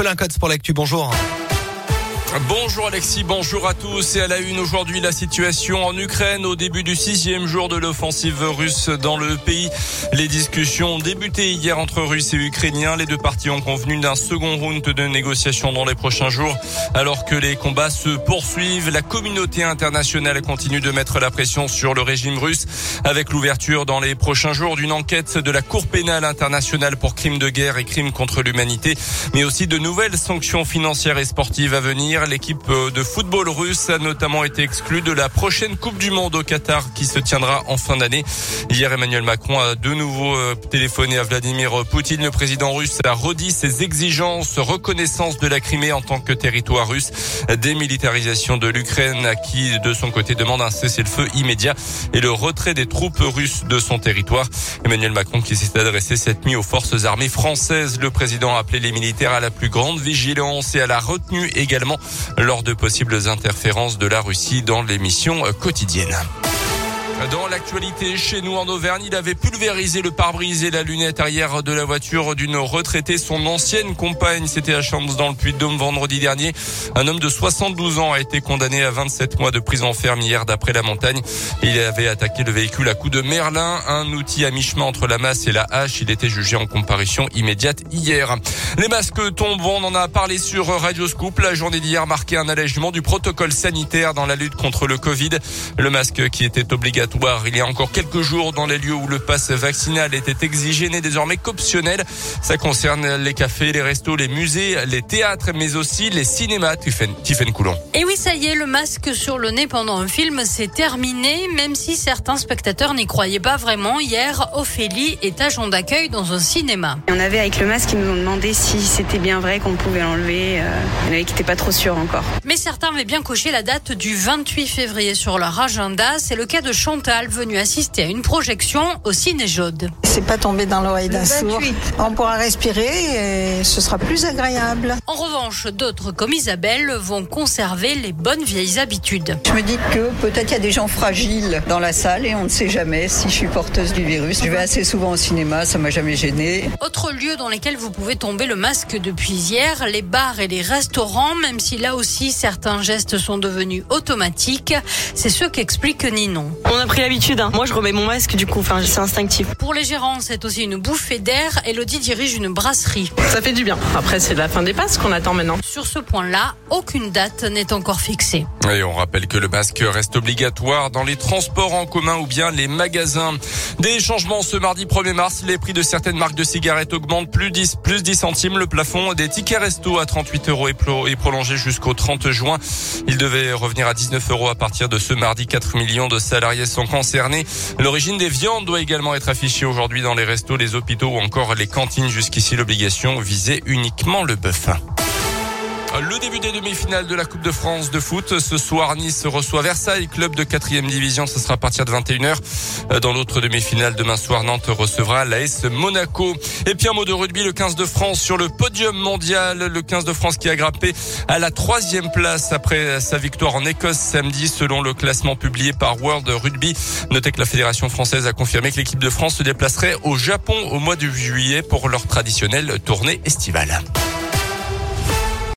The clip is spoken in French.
Colin Cotes pour l'actu. Bonjour. Bonjour Alexis, bonjour à tous. Et à la une aujourd'hui, la situation en Ukraine au début du sixième jour de l'offensive russe dans le pays. Les discussions ont débuté hier entre Russes et Ukrainiens. Les deux parties ont convenu d'un second round de négociations dans les prochains jours. Alors que les combats se poursuivent, la communauté internationale continue de mettre la pression sur le régime russe avec l'ouverture dans les prochains jours d'une enquête de la Cour pénale internationale pour crimes de guerre et crimes contre l'humanité, mais aussi de nouvelles sanctions financières et sportives à venir. L'équipe euh, de football russe a notamment été exclue de la prochaine Coupe du Monde au Qatar qui se tiendra en fin d'année. Hier, Emmanuel Macron a de nouveau euh, téléphoné à Vladimir Poutine. Le président russe a redit ses exigences, reconnaissance de la Crimée en tant que territoire russe, démilitarisation de l'Ukraine qui, de son côté, demande un cessez-le-feu immédiat et le retrait des troupes russes de son territoire. Emmanuel Macron qui s'est adressé cette nuit aux forces armées françaises. Le président a appelé les militaires à la plus grande vigilance et à la retenue également lors de possibles interférences de la Russie dans les missions quotidiennes. Dans l'actualité, chez nous en Auvergne, il avait pulvérisé le pare-brise et la lunette arrière de la voiture d'une retraitée, son ancienne compagne. C'était à Champs dans le Puy-de-Dôme vendredi dernier. Un homme de 72 ans a été condamné à 27 mois de prison ferme hier d'après la montagne. Il avait attaqué le véhicule à coups de merlin, un outil à mi-chemin entre la masse et la hache. Il était jugé en comparution immédiate hier. Les masques tombent, on en a parlé sur Radio Scoop. La journée d'hier marquait un allègement du protocole sanitaire dans la lutte contre le Covid. Le masque qui était obligatoire il y a encore quelques jours dans les lieux où le pass vaccinal était exigé n'est désormais qu'optionnel. Ça concerne les cafés, les restos, les musées, les théâtres, mais aussi les cinémas. Tiffen Coulon. Et oui, ça y est, le masque sur le nez pendant un film, c'est terminé, même si certains spectateurs n'y croyaient pas vraiment. Hier, Ophélie est agent d'accueil dans un cinéma. On avait avec le masque, ils nous ont demandé si c'était bien vrai qu'on pouvait l'enlever. Euh, il y en avait qui n'étaient pas trop sûrs encore. Mais certains avaient bien coché la date du 28 février sur leur agenda. C'est le cas de Chantal venu assister à une projection au Ciné Jaude. C'est pas tombé dans l'oreille d'un sourd. On pourra respirer et ce sera plus agréable. En revanche, d'autres comme Isabelle vont conserver les bonnes vieilles habitudes. Je me dis que peut-être il y a des gens fragiles dans la salle et on ne sait jamais si je suis porteuse du virus. Je vais assez souvent au cinéma, ça m'a jamais gêné. Autre lieu dans lesquels vous pouvez tomber le masque depuis hier, les bars et les restaurants, même si là aussi certains gestes sont devenus automatiques. C'est ce qu'explique Ninon. On a pris l'habitude. Hein. Moi, je remets mon masque du coup. Enfin, c'est instinctif. Pour les gérants, c'est aussi une bouffée d'air. Elodie dirige une brasserie. Ça fait du bien. Après, c'est la fin des passes qu'on attend maintenant. Sur ce point-là, aucune date n'est encore fixée. Et on rappelle que le masque reste obligatoire dans les transports en commun ou bien les magasins. Des changements ce mardi 1er mars. Les prix de certaines marques de cigarettes augmentent plus 10, plus 10 centimes. Le plafond des tickets resto à 38 euros est prolongé jusqu'au 30 juin. Il devait revenir à 19 euros à partir de ce mardi. 4 millions de salariés sont concernés. L'origine des viandes doit également être affichée aujourd'hui dans les restos, les hôpitaux ou encore les cantines. Jusqu'ici, l'obligation visait uniquement le bœuf. Le début des demi-finales de la Coupe de France de foot. Ce soir, Nice reçoit Versailles, club de quatrième division. Ce sera à partir de 21h. Dans l'autre demi-finale, demain soir, Nantes recevra l'AS Monaco. Et puis un mot de rugby, le 15 de France sur le podium mondial. Le 15 de France qui a grappé à la troisième place après sa victoire en Écosse samedi, selon le classement publié par World Rugby. Notez que la Fédération française a confirmé que l'équipe de France se déplacerait au Japon au mois de juillet pour leur traditionnelle tournée estivale.